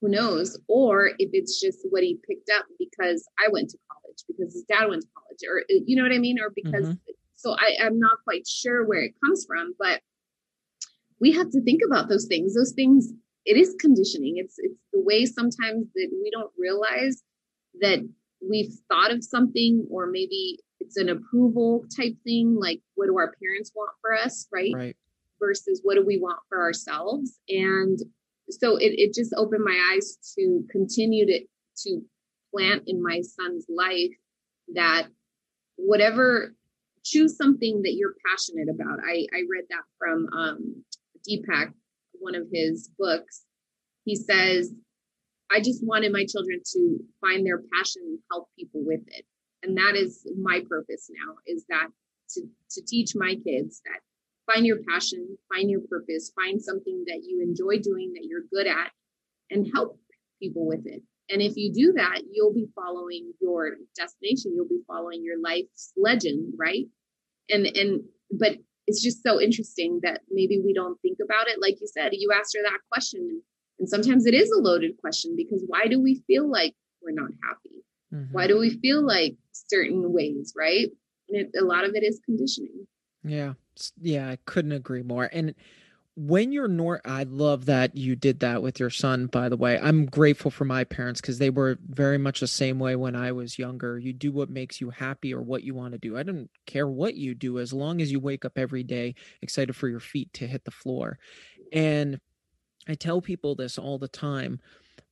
who knows or if it's just what he picked up because i went to college because his dad went to college or you know what i mean? Or because mm-hmm. so I, i'm not quite sure where it comes from but we have to think about those things. Those things it is conditioning. It's it's the way sometimes that we don't realize that we've thought of something or maybe it's an approval type thing like what do our parents want for us right, right. versus what do we want for ourselves? And so it, it just opened my eyes to continue to to plant in my son's life that whatever choose something that you're passionate about. I i read that from um deepak one of his books. He says i just wanted my children to find their passion and help people with it and that is my purpose now is that to, to teach my kids that find your passion find your purpose find something that you enjoy doing that you're good at and help people with it. And if you do that you'll be following your destination you'll be following your life's legend right? And and but it's just so interesting that maybe we don't think about it. Like you said you asked her that question and sometimes it is a loaded question because why do we feel like we're not happy Mm-hmm. Why do we feel like certain ways, right? And it, a lot of it is conditioning. Yeah. Yeah, I couldn't agree more. And when you're nor I love that you did that with your son, by the way. I'm grateful for my parents because they were very much the same way when I was younger. You do what makes you happy or what you want to do. I don't care what you do as long as you wake up every day excited for your feet to hit the floor. And I tell people this all the time.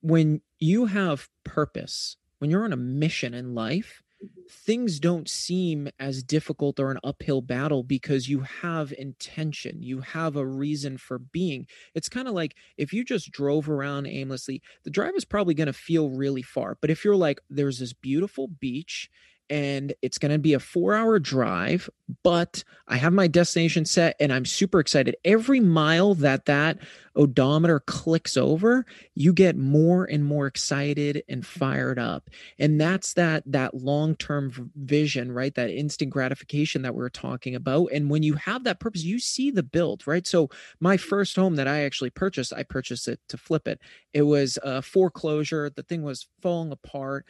When you have purpose, when you're on a mission in life, mm-hmm. things don't seem as difficult or an uphill battle because you have intention you have a reason for being it's kind of like if you just drove around aimlessly the drive is probably going to feel really far but if you're like there's this beautiful beach and it's going to be a four hour drive, but I have my destination set and I'm super excited. Every mile that that odometer clicks over, you get more and more excited and fired up. And that's that that long-term vision, right? That instant gratification that we are talking about. And when you have that purpose, you see the build, right? So my first home that I actually purchased, I purchased it to flip it. It was a foreclosure. The thing was falling apart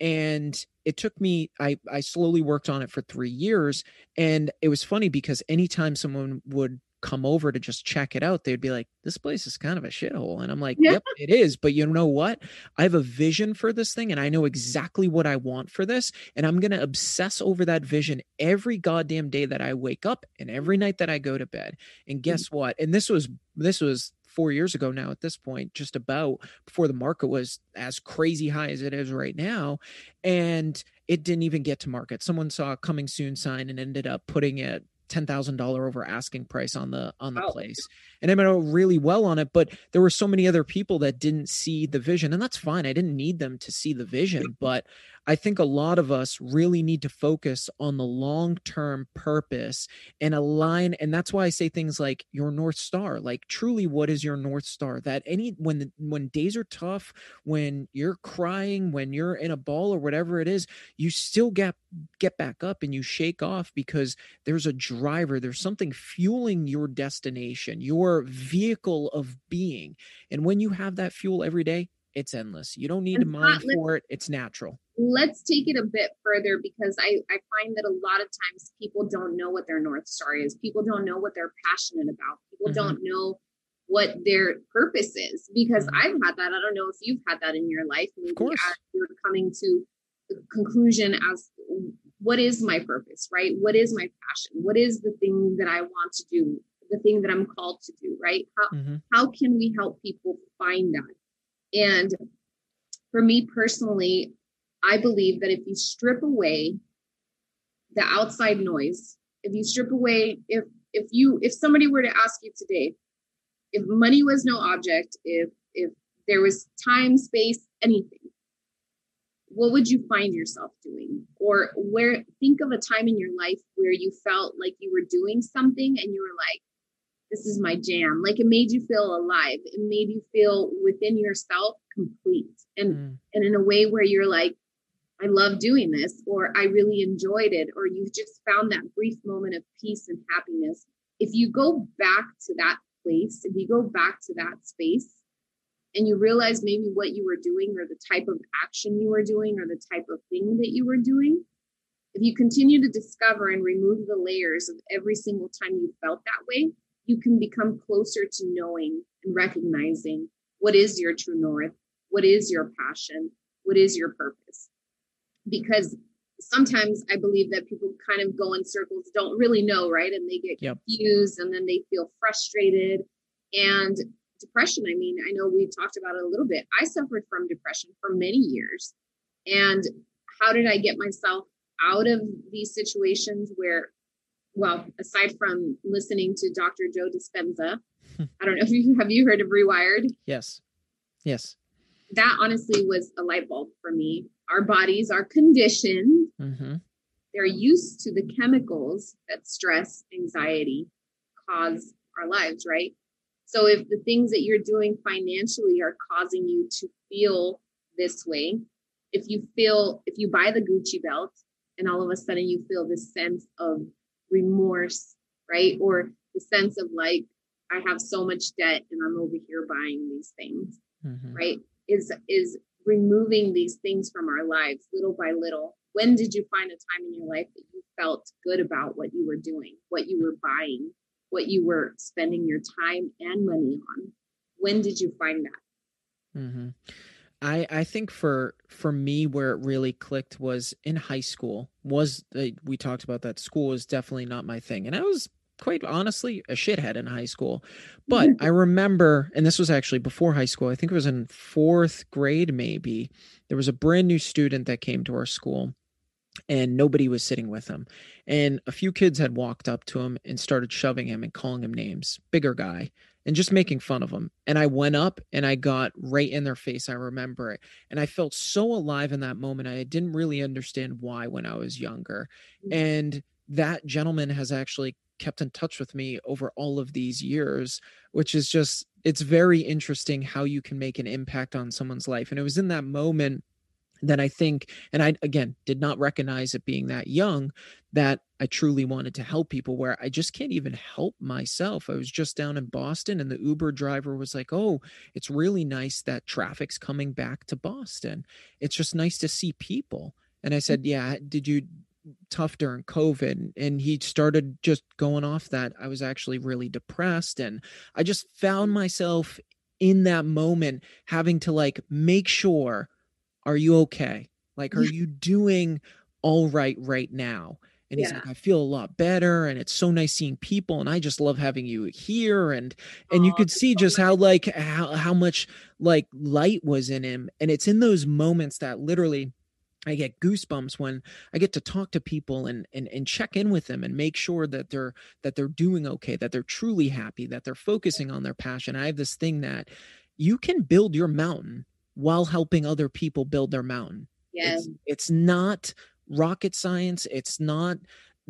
and it took me I, I slowly worked on it for three years and it was funny because anytime someone would come over to just check it out they'd be like this place is kind of a shithole and i'm like yeah. yep it is but you know what i have a vision for this thing and i know exactly what i want for this and i'm going to obsess over that vision every goddamn day that i wake up and every night that i go to bed and mm. guess what and this was this was four years ago now at this point, just about before the market was as crazy high as it is right now. And it didn't even get to market. Someone saw a coming soon sign and ended up putting it ten thousand dollar over asking price on the on the oh. (laughs) place, and I made really well on it. But there were so many other people that didn't see the vision, and that's fine. I didn't need them to see the vision, but I think a lot of us really need to focus on the long term purpose and align. And that's why I say things like your North Star. Like, truly, what is your North Star? That any, when, the, when days are tough, when you're crying, when you're in a ball or whatever it is, you still get, get back up and you shake off because there's a driver, there's something fueling your destination, your vehicle of being. And when you have that fuel every day, it's endless. You don't need to mind for it. It's natural. Let's take it a bit further because I, I find that a lot of times people don't know what their North Star is. People don't know what they're passionate about. People mm-hmm. don't know what their purpose is because mm-hmm. I've had that. I don't know if you've had that in your life. Maybe of course. you're coming to the conclusion as what is my purpose, right? What is my passion? What is the thing that I want to do? The thing that I'm called to do, right? How, mm-hmm. how can we help people find that? And for me personally, I believe that if you strip away the outside noise, if you strip away, if if you if somebody were to ask you today, if money was no object, if if there was time, space, anything, what would you find yourself doing? Or where think of a time in your life where you felt like you were doing something and you were like, this is my jam. Like it made you feel alive. It made you feel within yourself complete. And mm. and in a way where you're like, I love doing this, or I really enjoyed it, or you just found that brief moment of peace and happiness. If you go back to that place, if you go back to that space and you realize maybe what you were doing or the type of action you were doing or the type of thing that you were doing, if you continue to discover and remove the layers of every single time you felt that way, you can become closer to knowing and recognizing what is your true north, what is your passion, what is your purpose. Because sometimes I believe that people kind of go in circles, don't really know, right? And they get yep. confused and then they feel frustrated. And depression, I mean, I know we talked about it a little bit. I suffered from depression for many years. And how did I get myself out of these situations where well, aside from listening to Dr. Joe Dispenza, I don't know if you have you heard of Rewired? Yes. Yes. That honestly was a light bulb for me. Our bodies are conditioned. Mm-hmm. They're used to the chemicals that stress, anxiety cause our lives, right? So if the things that you're doing financially are causing you to feel this way, if you feel if you buy the Gucci belt and all of a sudden you feel this sense of remorse, right? Or the sense of like, I have so much debt and I'm over here buying these things, mm-hmm. right? Is is removing these things from our lives little by little. When did you find a time in your life that you felt good about what you were doing, what you were buying, what you were spending your time and money on? When did you find that? Mm-hmm. I I think for for me where it really clicked was in high school. Was uh, we talked about that school was definitely not my thing, and I was quite honestly a shithead in high school. But I remember, and this was actually before high school. I think it was in fourth grade, maybe. There was a brand new student that came to our school, and nobody was sitting with him. And a few kids had walked up to him and started shoving him and calling him names. Bigger guy. And just making fun of them. And I went up and I got right in their face. I remember it. And I felt so alive in that moment. I didn't really understand why when I was younger. Mm-hmm. And that gentleman has actually kept in touch with me over all of these years, which is just, it's very interesting how you can make an impact on someone's life. And it was in that moment that I think, and I again did not recognize it being that young, that I truly wanted to help people where I just can't even help myself. I was just down in Boston and the Uber driver was like, Oh, it's really nice that traffic's coming back to Boston. It's just nice to see people. And I mm. said, Yeah, did you tough during COVID? And he started just going off that I was actually really depressed. And I just found myself in that moment having to like make sure are you okay? Like, are you doing all right right now? And he's yeah. like, I feel a lot better, and it's so nice seeing people, and I just love having you here. And and you could see just how like how how much like light was in him, and it's in those moments that literally I get goosebumps when I get to talk to people and and and check in with them and make sure that they're that they're doing okay, that they're truly happy, that they're focusing on their passion. I have this thing that you can build your mountain while helping other people build their mountain. Yeah. It's, it's not rocket science. It's not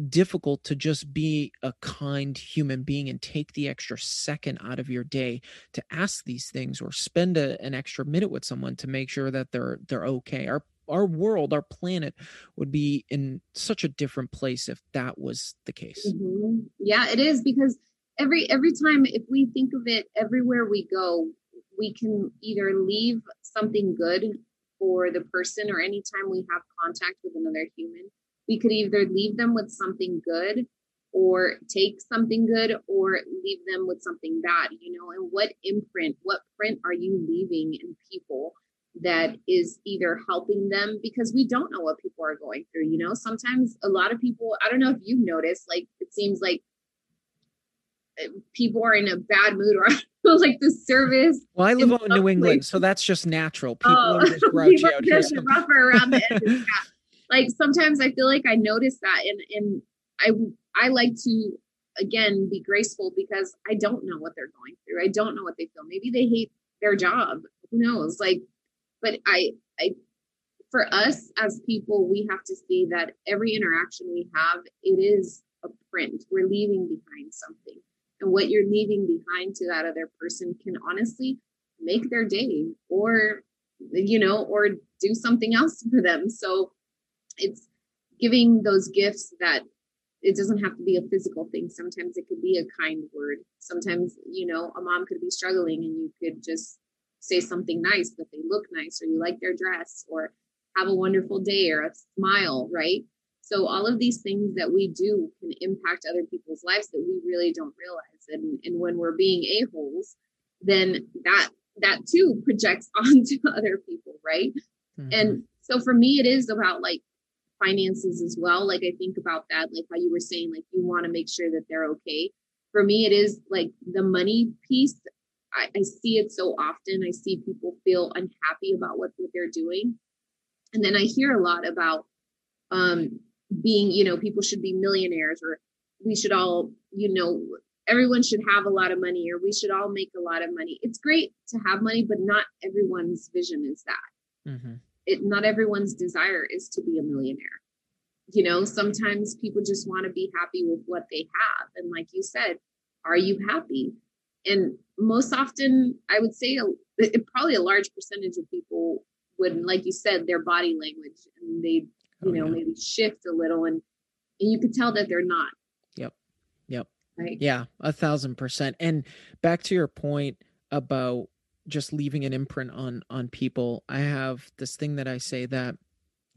difficult to just be a kind human being and take the extra second out of your day to ask these things or spend a, an extra minute with someone to make sure that they're they're okay. Our our world, our planet would be in such a different place if that was the case. Mm-hmm. Yeah, it is because every every time if we think of it everywhere we go we can either leave something good for the person or anytime we have contact with another human we could either leave them with something good or take something good or leave them with something bad you know? And what imprint what print are you leaving in people that is either helping them? Because we don't know what people are going through you know? Sometimes a lot of people i don't know if you've noticed like it seems like eh, people are in a bad mood (laughs) or (laughs) like the service. Well, I live out in New England, so that's just natural. People oh, are just (laughs) grouchy out here. rougher around the edges. Yeah. Like sometimes I feel like I notice that, and and I I like to again be graceful because I don't know what they're going through. I don't know what they feel. Maybe they hate their job. Who knows? Like, but I I for us as people, we have to see that every interaction we have, it is a print. We're leaving behind something and what you're leaving behind to that other person can honestly make their day or you know or do something else for them. So it's giving those gifts that it doesn't have to be a physical thing. Sometimes it could be a kind word. Sometimes you know a mom could be struggling and you could just say something nice that they look nice or you like their dress or have a wonderful day or a smile right so all of these things that we do can impact other people's lives that we really don't realize. And, and when we're being a-holes, then that that too (laughs) projects (laughs) onto other people, right? Mm-hmm. And so for me, it is about like finances as well. Like I think about that, like how you were saying, like you want to make sure that they're okay. For me, it is like the money piece. I, I see it so often. I see people feel unhappy about what, what they're doing. And then I hear a lot about um, being, you know, people should be millionaires or we should all, you know, everyone should have a lot of money or we should all make a lot of money. It's great to have money, but not everyone's vision is that. Mm-hmm. It not everyone's desire is to be a millionaire. You know, sometimes people just want to be happy with what they have. And like you said, are you happy? And most often, I would say a, probably a large percentage of people would, like you said, their body language and they Oh, you oh, know, yeah. maybe shift a little and, and you could tell that they're not. Yep. Yep. Right. Yeah, a thousand percent. And back to your point about just leaving an imprint on on people, I have this thing that I say that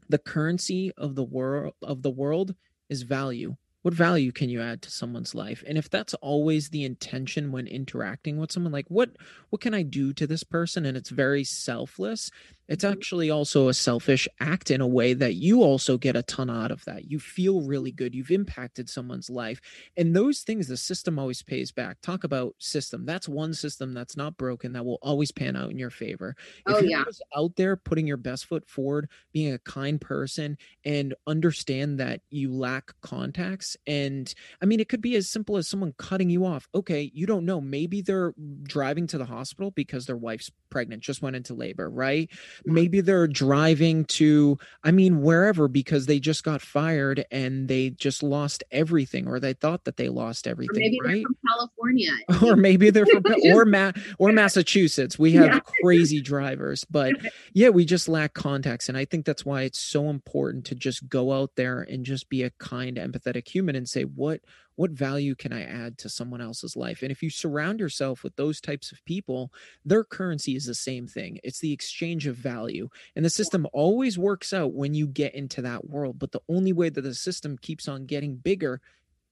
the currency of the world of the world is value what value can you add to someone's life and if that's always the intention when interacting with someone like what what can i do to this person and it's very selfless it's actually also a selfish act in a way that you also get a ton out of that. You feel really good. You've impacted someone's life. And those things the system always pays back. Talk about system. That's one system that's not broken that will always pan out in your favor. If Oh, you're yeah. out there putting your best foot forward, being a kind person and understand that you lack contacts and I mean it could be as simple as someone cutting you off. Okay, you don't know. Maybe they're driving to the hospital because their wife's pregnant, just went into labor, right? Maybe they're driving to i mean wherever because they just got fired and they just lost everything or they thought that they lost Or everything maybe they're right from California. (laughs) or maybe they're from or (laughs) Ma- or massachusetts we have Yeah. crazy drivers but (laughs) yeah we just lack context and i think that's why it's so important to just go out there and just be a kind empathetic human and say what what value can i add to someone else's life? And if you surround yourself with those types of people their currency is the same thing. It's the exchange of value. And the system always works out when you get into that world but the only way that the system keeps on getting bigger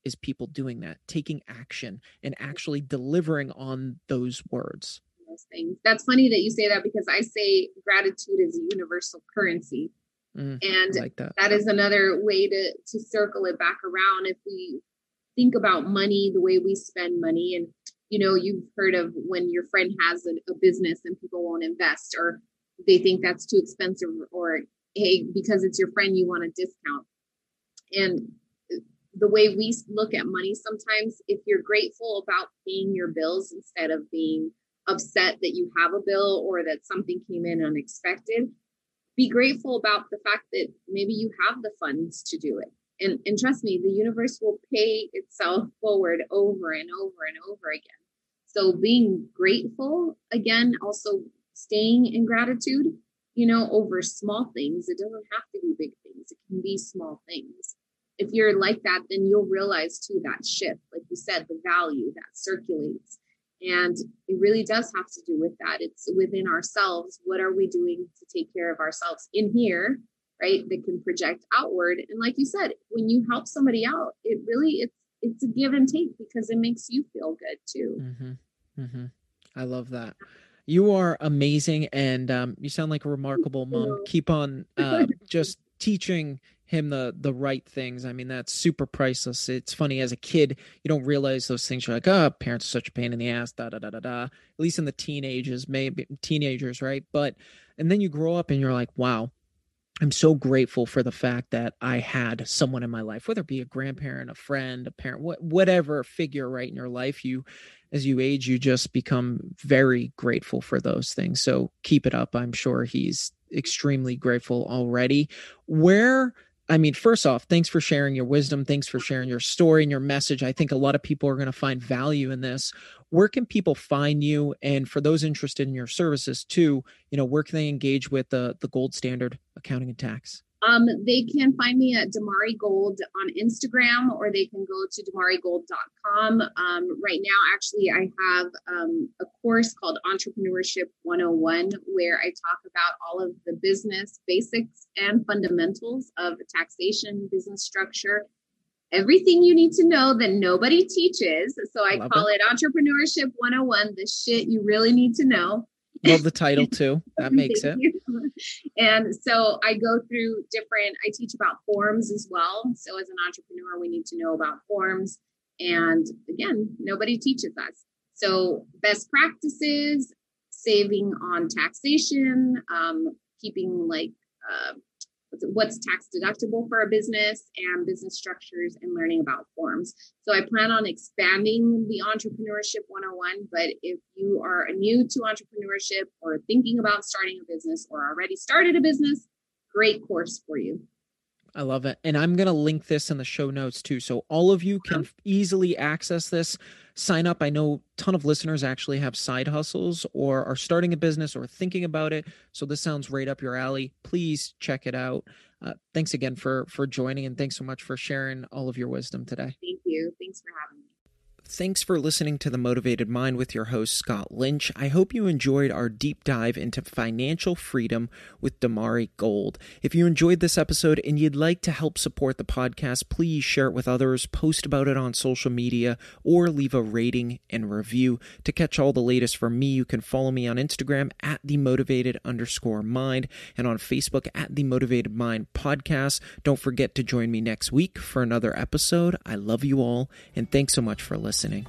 is people doing that taking action and actually delivering on those words. Those things. That's funny that you say that because I say gratitude is a universal currency. Mm, And like that. that is another way to to circle it back around if we think about money the way we spend money. And you know you've heard of when your friend has a, a business and people won't invest or they think that's too expensive or hey because it's your friend you want a discount. And the way we look at money sometimes if you're grateful about paying your bills instead of being upset that you have a bill or that something came in unexpected be grateful about the fact that maybe you have the funds to do it and and trust me the universe will pay itself forward over and over and over again. So being grateful again also staying in gratitude you know over small things it doesn't have to be big things it can be small things. If you're like that then you'll realize too that shift like you said the value that circulates. And it really does have to do with that. It's within ourselves what are we doing to take care of ourselves in here right that can project outward and like you said when you help somebody out it really it's it's a give and take because it makes you feel good too hmm hmm I love that. You are amazing, and um, you sound like a remarkable mom. Keep on uh, (laughs) just teaching him the the right things. I mean, that's super priceless. It's funny as a kid, you don't realize those things. You're like, oh, parents are such a pain in the ass. Da da da da da. At least in the teenagers, maybe teenagers, right? But and then you grow up and you're like, wow. I'm so grateful for the fact that I had someone in my life, whether it be a grandparent, a friend, a parent, what, whatever figure, right, in your life. You, as you age, you just become very grateful for those things. So keep it up. I'm sure he's extremely grateful already. Where, I mean, first off, thanks for sharing your wisdom. Thanks for sharing your story and your message. I think a lot of people are going to find value in this. Where can people find you? And for those interested in your services too, you know, where can they engage with the the gold standard accounting and tax? Um, they can find me at Damari Gold on Instagram or they can go to damarigold.com. Um, right now, actually, I have um, a course called Entrepreneurship 101 where I talk about all of the business basics and fundamentals of taxation, business structure, everything you need to know that nobody teaches. So I Love call it Entrepreneurship 101, the shit you really need to know. Love the title (laughs) too. That makes it. And so I go through different, I teach about forms as well. So as an entrepreneur, we need to know about forms. And again, nobody teaches us. So best practices, saving on taxation, um, keeping like uh, what's tax deductible for a business and business structures and learning about forms. So I plan on expanding the entrepreneurship 101. But if you are new to entrepreneurship or thinking about starting a business or already started a business, great course for you. I love it. And I'm going to link this in the show notes too. So all of you can oh. easily access this. Sign up. I know a ton of listeners actually have side hustles or are starting a business or thinking about it. So this sounds right up your alley. Please check it out. Uh, thanks again for for joining and thanks so much for sharing all of your wisdom today. Thank you. Thanks for having me. Thanks for listening to The Motivated Mind with your host, Scott Lynch. I hope you enjoyed our deep dive into financial freedom with Damari Gold. If you enjoyed this episode and you'd like to help support the podcast, please share it with others, post about it on social media, or leave a rating and review. To catch all the latest from me, you can follow me on Instagram at The Motivated underscore mind and on Facebook at The Motivated Mind Podcast. Don't forget to join me next week for another episode. I love you all, and thanks so much for listening listening.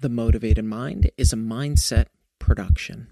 The Motivated Mind is a mindset production.